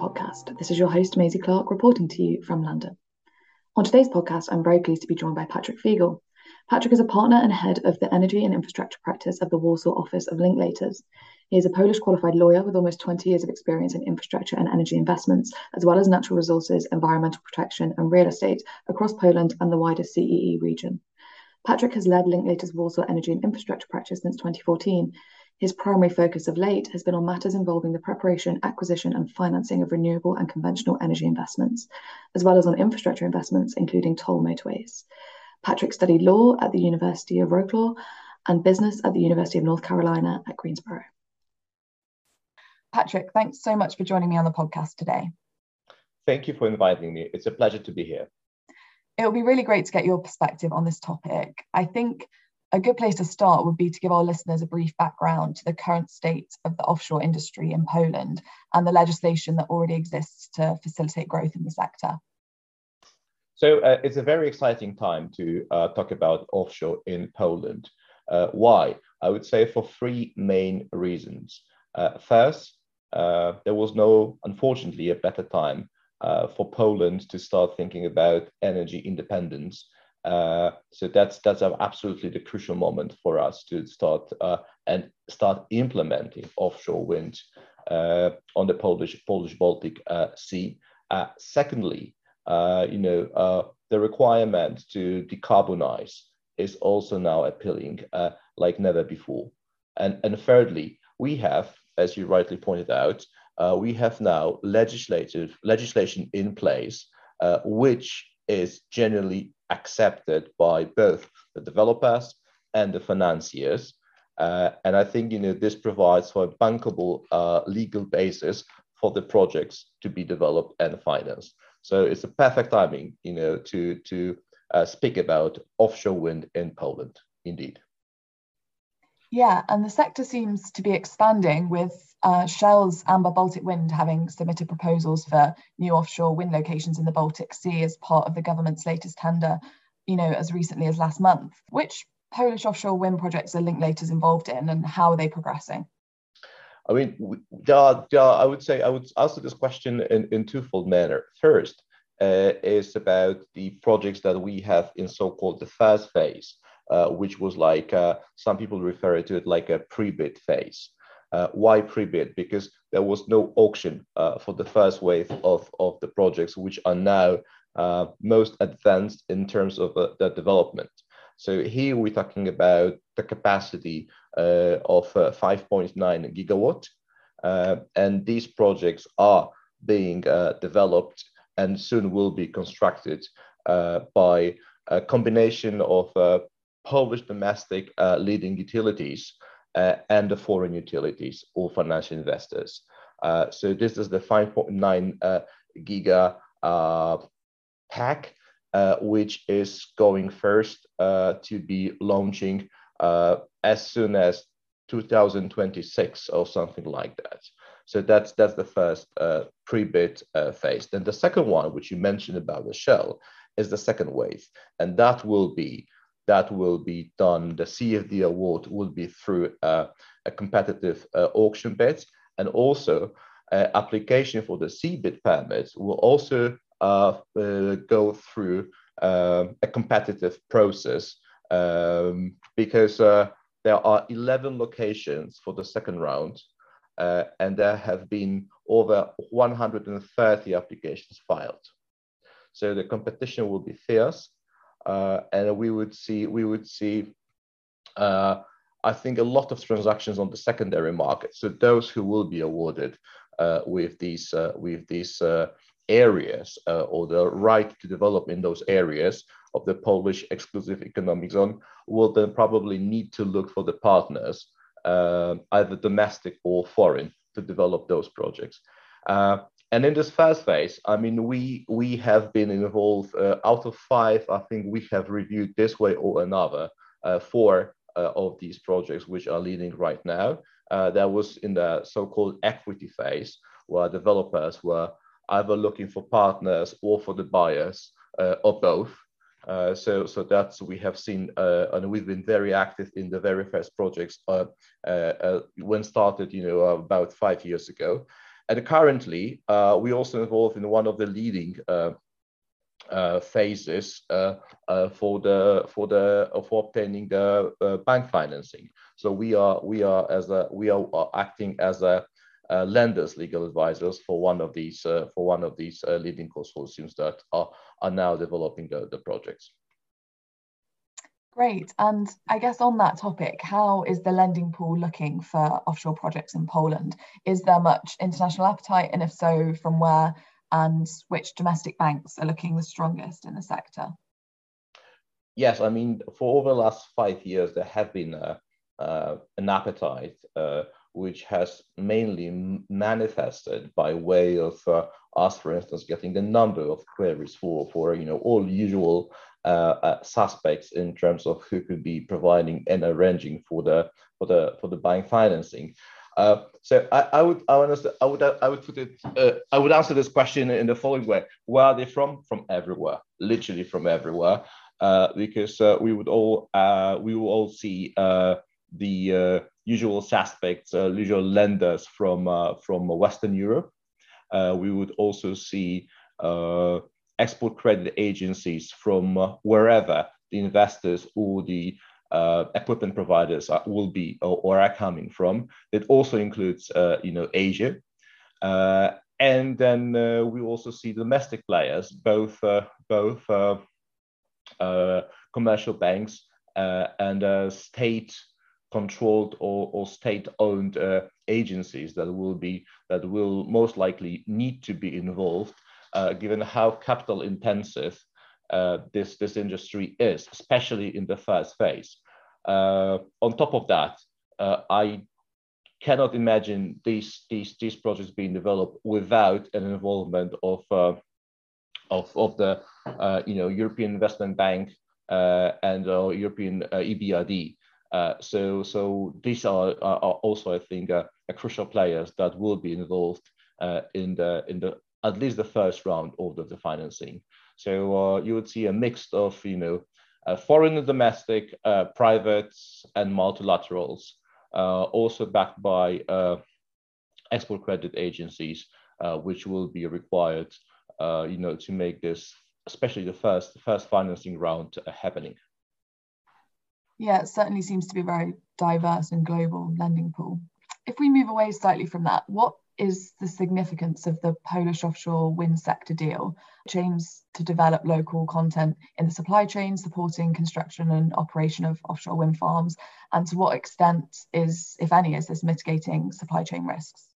podcast. This is your host, Maisie Clark, reporting to you from London. On today's podcast, I'm very pleased to be joined by Patrick Fiegel. Patrick is a partner and head of the energy and infrastructure practice of the Warsaw office of Linklaters. He is a Polish qualified lawyer with almost 20 years of experience in infrastructure and energy investments, as well as natural resources, environmental protection, and real estate across Poland and the wider CEE region. Patrick has led Linklaters Warsaw energy and infrastructure practice since 2014 his primary focus of late has been on matters involving the preparation, acquisition, and financing of renewable and conventional energy investments, as well as on infrastructure investments, including toll motorways. Patrick studied law at the University of Wrocław and business at the University of North Carolina at Greensboro. Patrick, thanks so much for joining me on the podcast today. Thank you for inviting me. It's a pleasure to be here. It will be really great to get your perspective on this topic. I think a good place to start would be to give our listeners a brief background to the current state of the offshore industry in Poland and the legislation that already exists to facilitate growth in the sector. So uh, it's a very exciting time to uh, talk about offshore in Poland. Uh, why? I would say for three main reasons. Uh, first, uh, there was no, unfortunately, a better time uh, for Poland to start thinking about energy independence uh, so that's that's absolutely the crucial moment for us to start uh, and start implementing offshore wind uh, on the Polish Polish Baltic uh, Sea. Uh, secondly, you know the requirement to decarbonize is also now appealing like never before. And and thirdly, we have, as you rightly pointed out, we have now legislative legislation in place which is generally accepted by both the developers and the financiers. Uh, and I think you know this provides for a bankable uh, legal basis for the projects to be developed and financed. So it's a perfect timing, you know, to to uh, speak about offshore wind in Poland. Indeed. Yeah, and the sector seems to be expanding with uh, Shell's Amber Baltic Wind having submitted proposals for new offshore wind locations in the Baltic Sea as part of the government's latest tender, you know, as recently as last month. Which Polish offshore wind projects are Linklaters involved in and how are they progressing? I mean, there are, there are, I would say I would answer this question in, in twofold manner. First uh, is about the projects that we have in so-called the first phase, which was like uh, some people refer to it like a pre-bid phase. Uh, why pre-bid? Because there was no auction uh, for the first wave of, of the projects, which are now uh, most advanced in terms of uh, the development. So here we're talking about the capacity uh, of uh, 5.9 gigawatt, and these projects are being developed and soon will be constructed by a combination of Polish domestic leading utilities uh, and the foreign utilities or financial investors. Uh, so this is the 5.9 uh, giga uh, pack, uh, which is going first uh, to be launching as soon as 2026 or something like that. So that's that's the first pre-bid phase. Then the second one, which you mentioned about the shell, is the second wave, and that will be that will be done. The CFD award will be through uh, a competitive uh, auction bid, and also uh, application for the seabed permits will also uh, uh, go through um, a competitive process um, because uh, there are 11 locations for the second round, and there have been over 130 applications filed. So the competition will be fierce uh, and we would see we would see uh, I think a lot of transactions on the secondary market. So those who will be awarded uh, with these uh, with these uh, areas uh, or the right to develop in those areas of the Polish exclusive economic zone will then probably need to look for the partners, either domestic or foreign, to develop those projects. And in this first phase, I mean, we we have been involved uh, out of five. I think we have reviewed this way or another uh, four uh, of these projects which are leading right now. Uh, that was in the so-called equity phase, where developers were either looking for partners or for the buyers uh, or both. Uh, so, so that's we have seen, and we've been very active in the very first projects when started, you know, about five years ago. And currently, uh, we also involved in one of the leading uh, uh, phases uh, uh, for the for the for obtaining the bank financing. So we are we are as a we are acting as a lenders legal advisors for one of these for one of these leading consortiums that are are now developing the, the projects. Great. And I guess on that topic, how is the lending pool looking for offshore projects in Poland? Is there much international appetite? And if so, from where? And which domestic banks are looking the strongest in the sector? Yes, I mean, for over the last five years, there have been a, uh, an appetite uh, which has mainly manifested by way of uh, us, for instance, getting the number of queries for, for you know, all usual uh, uh, suspects in terms of who could be providing and arranging for the for the for the bank financing. Uh, so I, I, would I would I would I would put it uh, I would answer this question in the following way: Where are they from? From everywhere, literally from everywhere, uh, because uh, we would all we will all see the usual suspects, usual lenders from from Western Europe. We would also see export credit agencies from uh, wherever the investors or the uh, equipment providers are, will be or, or, are coming from. It also includes, uh, you know, Asia. Uh, and then uh, we also see domestic players, both, uh, both commercial banks and state controlled or, or state-owned agencies that will be that will most likely need to be involved uh, given how capital intensive uh, this, this industry is, especially in the first phase. Uh, on top of that, uh, I cannot imagine these, these, these projects being developed without an involvement of, uh, of, of the you know, European Investment Bank and European EBRD. So, so these are, are also, I think, crucial players that will be involved in the in the at least the first round of the, the financing. So uh, you would see a mix of, you know, uh, foreign and domestic, uh, privates and multilaterals, uh, also backed by uh, export credit agencies, uh, which will be required, you know, to make this, especially the first, first financing round happening. Yeah, it certainly seems to be a very diverse and global lending pool. If we move away slightly from that, what is the significance of the Polish offshore wind sector deal, which aims to develop local content in the supply chain, supporting construction and operation of offshore wind farms? And to what extent is, if any, is this mitigating supply chain risks?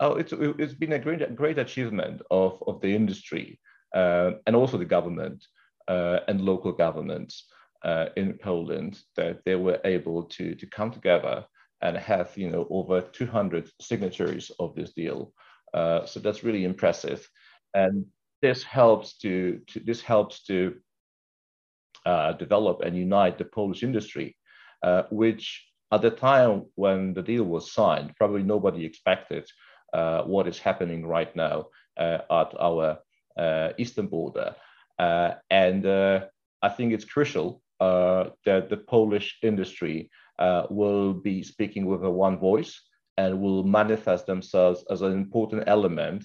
Oh, it's, it's been a great, great achievement of, of the industry uh, and also the government uh, and local governments uh, in Poland that they were able to, to come together and have you know over 200 signatories of this deal. Uh, so that's really impressive, and this helps to, to this helps to uh, develop and unite the Polish industry, uh, which at the time when the deal was signed, probably nobody expected uh, what is happening right now uh, at our eastern border, and I think it's crucial that the Polish industry uh, will be speaking with a one voice and will manifest themselves as an important element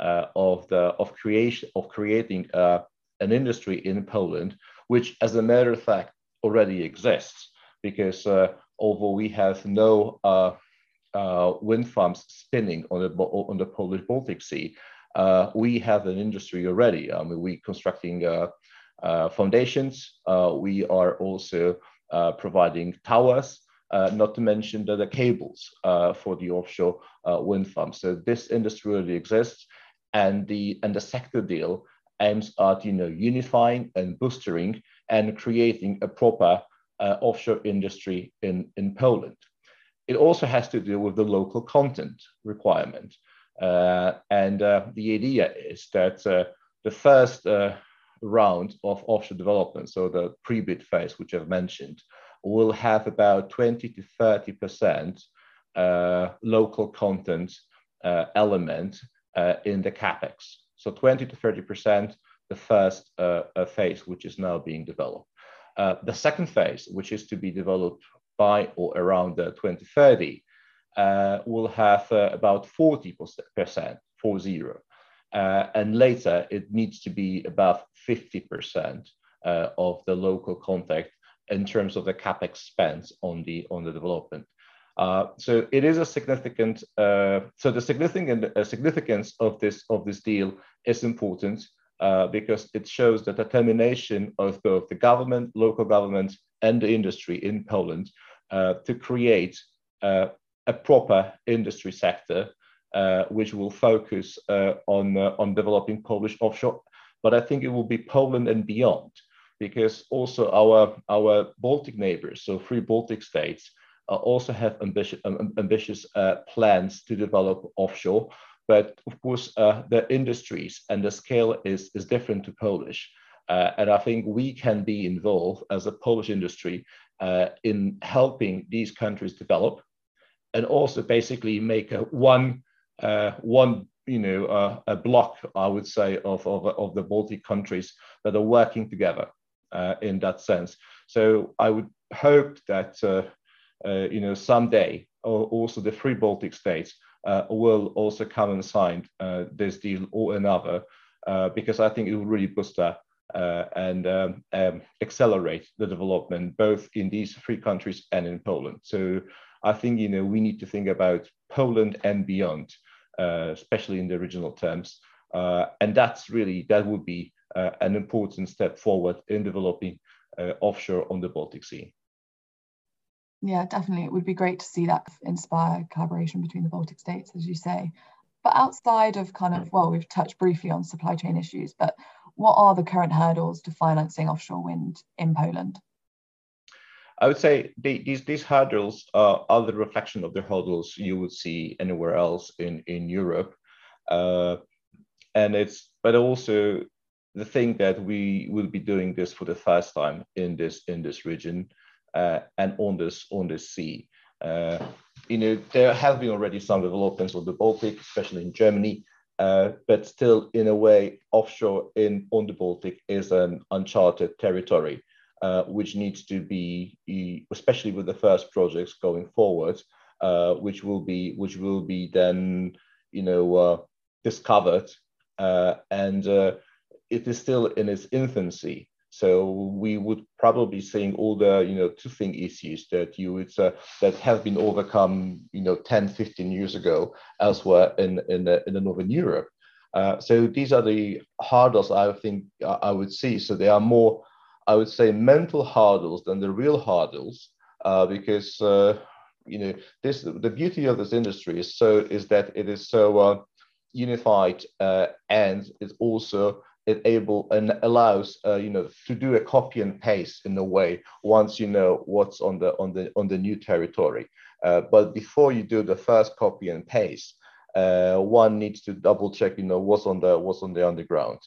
uh, of the of creation of creating uh, an industry in Poland, which, as a matter of fact, already exists. Because uh, although we have no uh, uh, wind farms spinning on the on the Polish Baltic Sea, we have an industry already. I mean, we constructing foundations. we are also uh, providing towers, uh, not to mention the, the cables uh, for the offshore wind farms. So this industry really exists, and the and the sector deal aims at you know unifying and boosting and creating a proper uh, offshore industry in, in Poland. It also has to do with the local content requirement. Uh, and uh, the idea is that the first round of offshore development, so the pre-bid phase, which I've mentioned, will have about 20 to 30% uh, local content uh, element uh, in the capex. So 20 to 30%, the first uh, phase, which is now being developed. Uh, the second phase, which is to be developed by or around the 2030, uh, will have about 40%, four zero. Uh, and later it needs to be above 50% uh, of the local contact in terms of the capex spent on the on the development. Uh, so it is a significant. Uh, so the significant significance of this of this deal is important because it shows the determination of both the government, local government, and the industry in Poland to create a proper industry sector uh, which will focus uh, on, uh, on developing Polish offshore. But I think it will be Poland and beyond, because also our, our Baltic neighbors, so three Baltic states, uh, also have ambitious, um, ambitious uh, plans to develop offshore. But of course, uh, the industries and the scale is, is different to Polish. and I think we can be involved as a Polish industry in helping these countries develop and also basically make a one uh, one you know uh, a block I would say of, of, of the Baltic countries that are working together uh, in that sense. So I would hope that uh, uh, you know someday also the three Baltic states uh, will also come and sign this deal or another because I think it will really boost that. and um, um, accelerate the development both in these three countries and in Poland. So I think you know we need to think about Poland and beyond, especially in the original terms, uh, and that's really that would be uh, an important step forward in developing uh, offshore on the Baltic Sea. Yeah, definitely. It would be great to see that inspire collaboration between the Baltic states, as you say. But outside of kind of, well, we've touched briefly on supply chain issues, but what are the current hurdles to financing offshore wind in Poland? I would say these these hurdles are, the reflection of the hurdles you would see anywhere else in in Europe, uh, and it's but also the thing that we will be doing this for the first time in this in this region uh, and on this on this sea. Uh, you know there have been already some developments on the Baltic, especially in Germany, uh, but still in a way offshore in on the Baltic is an uncharted territory uh, which needs to be, especially with the first projects going forward, uh, which will be which will be then you know uh, discovered, uh, and uh, it is still in its infancy. So we would probably seeing all the you know two-thing issues that you would that have been overcome you know 10, 15 years ago elsewhere in in, in the northern Europe. so these are the hurdles I think I would see. So they are more I would say, mental hurdles than the real hurdles, uh, because uh, you know this the beauty of this industry is so is that it is so uh, unified uh, and it's also it able and allows uh, you know to do a copy and paste in a way once you know what's on the on the on the new territory. Uh, but before you do the first copy and paste, one needs to double check you know what's on the what's on the underground.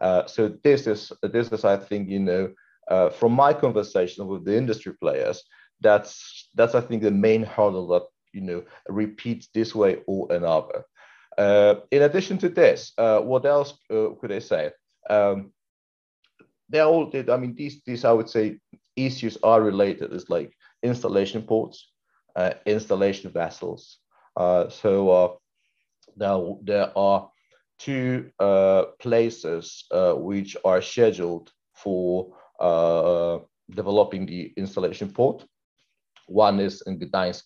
Uh, so this is this is I think you know uh, from my conversation with the industry players, that's that's I think the main hurdle that you know repeats this way or another. Uh, in addition to this, uh, what else uh, could I say? Um, they're all I mean these these I would say issues are related. It's like installation ports, installation vessels. so now there are two uh, places uh, which are scheduled for uh, developing the installation port. One is in Gdańsk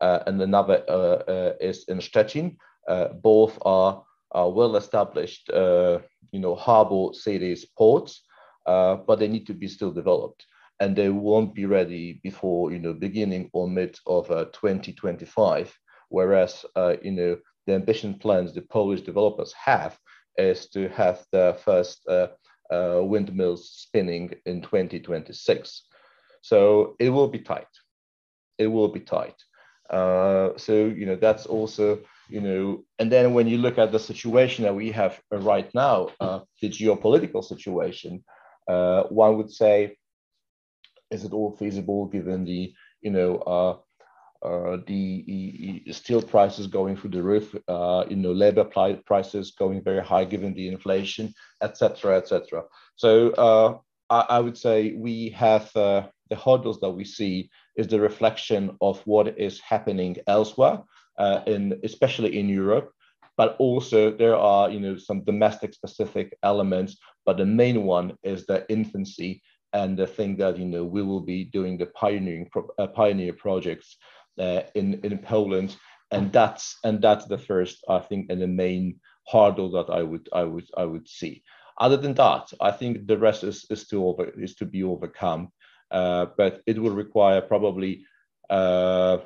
and another is in Szczecin. both are, well-established, you know, harbor cities ports, but they need to be still developed and they won't be ready before you know beginning or mid of uh, 2025 whereas uh, you know the ambition plans the Polish developers have is to have the first uh, uh, windmills spinning in 2026. So it will be tight. It will be tight. Uh, so you know that's also you know, and then when you look at the situation that we have right now, uh, the geopolitical situation, uh, one would say, is it all feasible given the you know uh, the steel prices going through the roof, uh, you know, labor prices going very high given the inflation, etc., etc. So uh, I, I, would say we have uh, the hurdles that we see is the reflection of what is happening elsewhere, uh, in especially in Europe. But also there are you know some domestic specific elements, but the main one is the infancy and the thing that you know we will be doing the pioneering pro- pioneer projects uh, in in Poland, and that's and that's the first I think and the main hurdle that I would I would I would see. Other than that, I think the rest is is to over is to be overcome, uh, but it will require probably uh,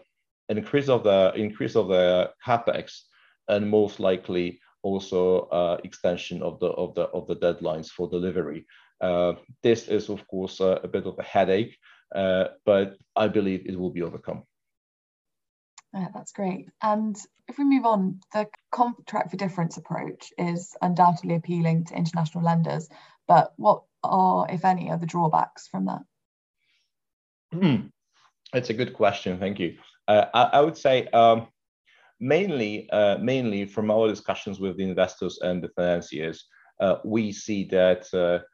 an increase of the increase of the capex, and most likely also uh, extension of the of the of the deadlines for delivery. Uh, this is of course a, a bit of a headache, uh, but I believe it will be overcome. Yeah, that's great. And if we move on, the contract for difference approach is undoubtedly appealing to international lenders, but what are, if any, are the drawbacks from that? Hmm. It's a good question. Thank you. Uh, I, I, would say um, mainly, uh, mainly from our discussions with the investors and the financiers, uh, we see that uh,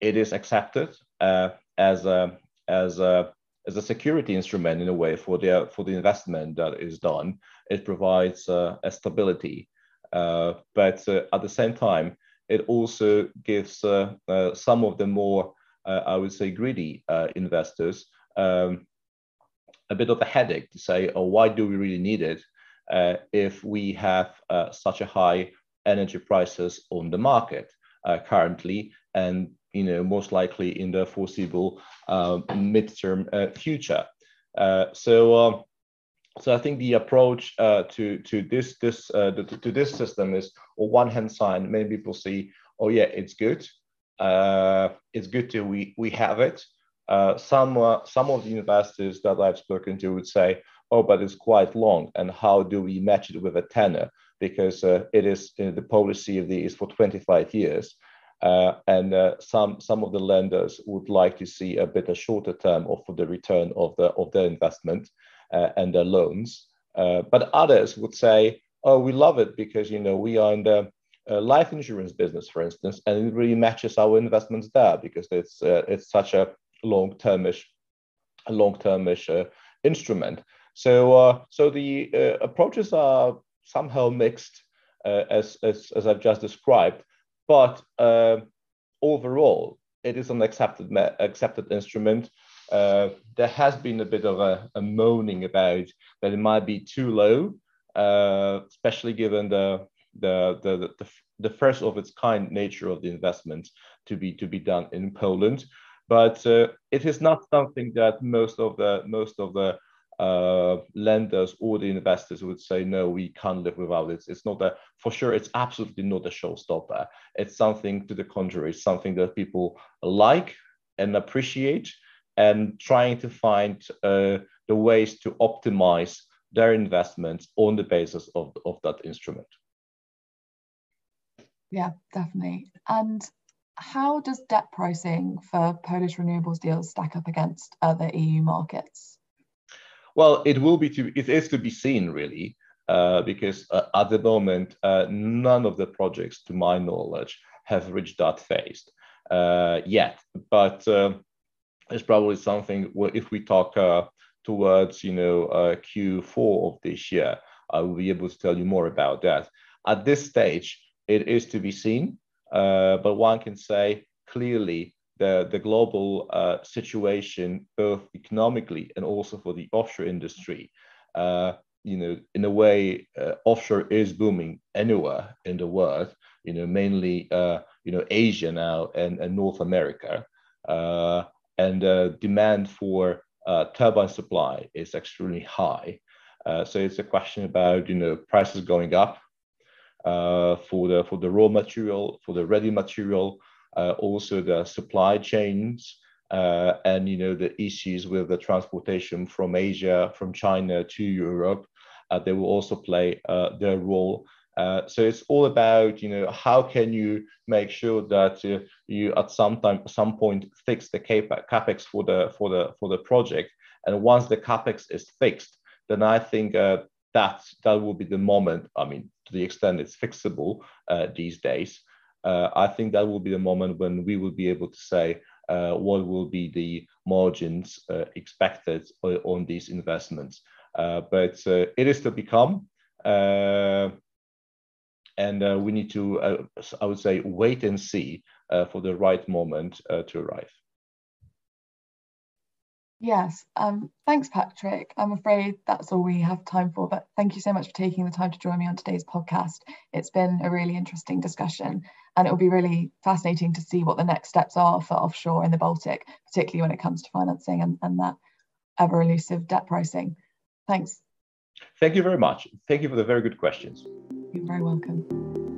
it is accepted uh, as a as a as a security instrument in a way for the for the investment that is done. It provides uh, a stability, uh, but uh, at the same time, it also gives uh, uh, some of the more I would say greedy investors um, a bit of a headache to say, oh, why do we really need it if we have such a high energy prices on the market currently, and you know, most likely in the foreseeable uh, midterm uh, future. Uh, so, um, so I think the approach uh, to to this this uh, to, to, this system is, on one hand side, many people see, oh yeah, it's good, uh, it's good to we we have it. some some of the investors that I've spoken to would say, oh, but it's quite long, and how do we match it with a tenor? Because it is the policy of the is for 25 years. Uh, and uh, some some of the lenders would like to see a bit of shorter term of the return of the of their investment uh, and their loans. Uh, but others would say, "Oh, we love it because you know we are in the uh, life insurance business, for instance, and it really matches our investments there because it's uh, it's such a long termish, long termish instrument." So so the approaches are somehow mixed, as, as as I've just described but uh, overall, it is an accepted accepted instrument. Uh, there has been a bit of a, a, moaning about that it might be too low, uh, especially given the, the the, the the first of its kind nature of the investment to be to be done in Poland. But uh, it is not something that most of the most of the uh, lenders or the investors would say, no, we can't live without it. It's not a, for sure, it's absolutely not a showstopper. It's something to the contrary, it's something that people like and appreciate and trying to find uh, the ways to optimize their investments on the basis of, of that instrument. Yeah, definitely. And how does debt pricing for Polish renewables deals stack up against other EU markets? Well, it will be to it is to be seen really, uh, because uh, at the moment uh, none of the projects, to my knowledge, have reached that phase uh, yet. But um, it's probably something if we talk uh, towards you know uh, Q4 of this year, I will be able to tell you more about that. At this stage, it is to be seen, but one can say clearly the, the global uh, situation, both economically and also for the offshore industry. Uh, you know, in a way, uh, offshore is booming anywhere in the world. You know, mainly uh, you know Asia now and, and North America, uh, and uh, demand for turbine supply is extremely high. so it's a question about you know prices going up for the for the raw material, for the ready material, also the supply chains, uh, and you know the issues with the transportation from Asia, from China to Europe. Uh, they will also play their role. Uh, so it's all about you know how can you make sure that uh, you at some time some point fix the capex for the for the for the project and once the capex is fixed then i think uh, that that will be the moment i mean to the extent it's fixable these days uh, I think that will be the moment when we will be able to say, uh, what will be the margins uh, expected on these investments. Uh, but uh, it is to become, uh, and we need to, I would say, wait and see for the right moment to arrive. Yes, um, thanks, Patrick. I'm afraid that's all we have time for, but thank you so much for taking the time to join me on today's podcast. It's been a really interesting discussion, and it will be really fascinating to see what the next steps are for offshore in the Baltic, particularly when it comes to financing and, and that ever elusive debt pricing. Thanks. Thank you very much. Thank you for the very good questions. You're very welcome.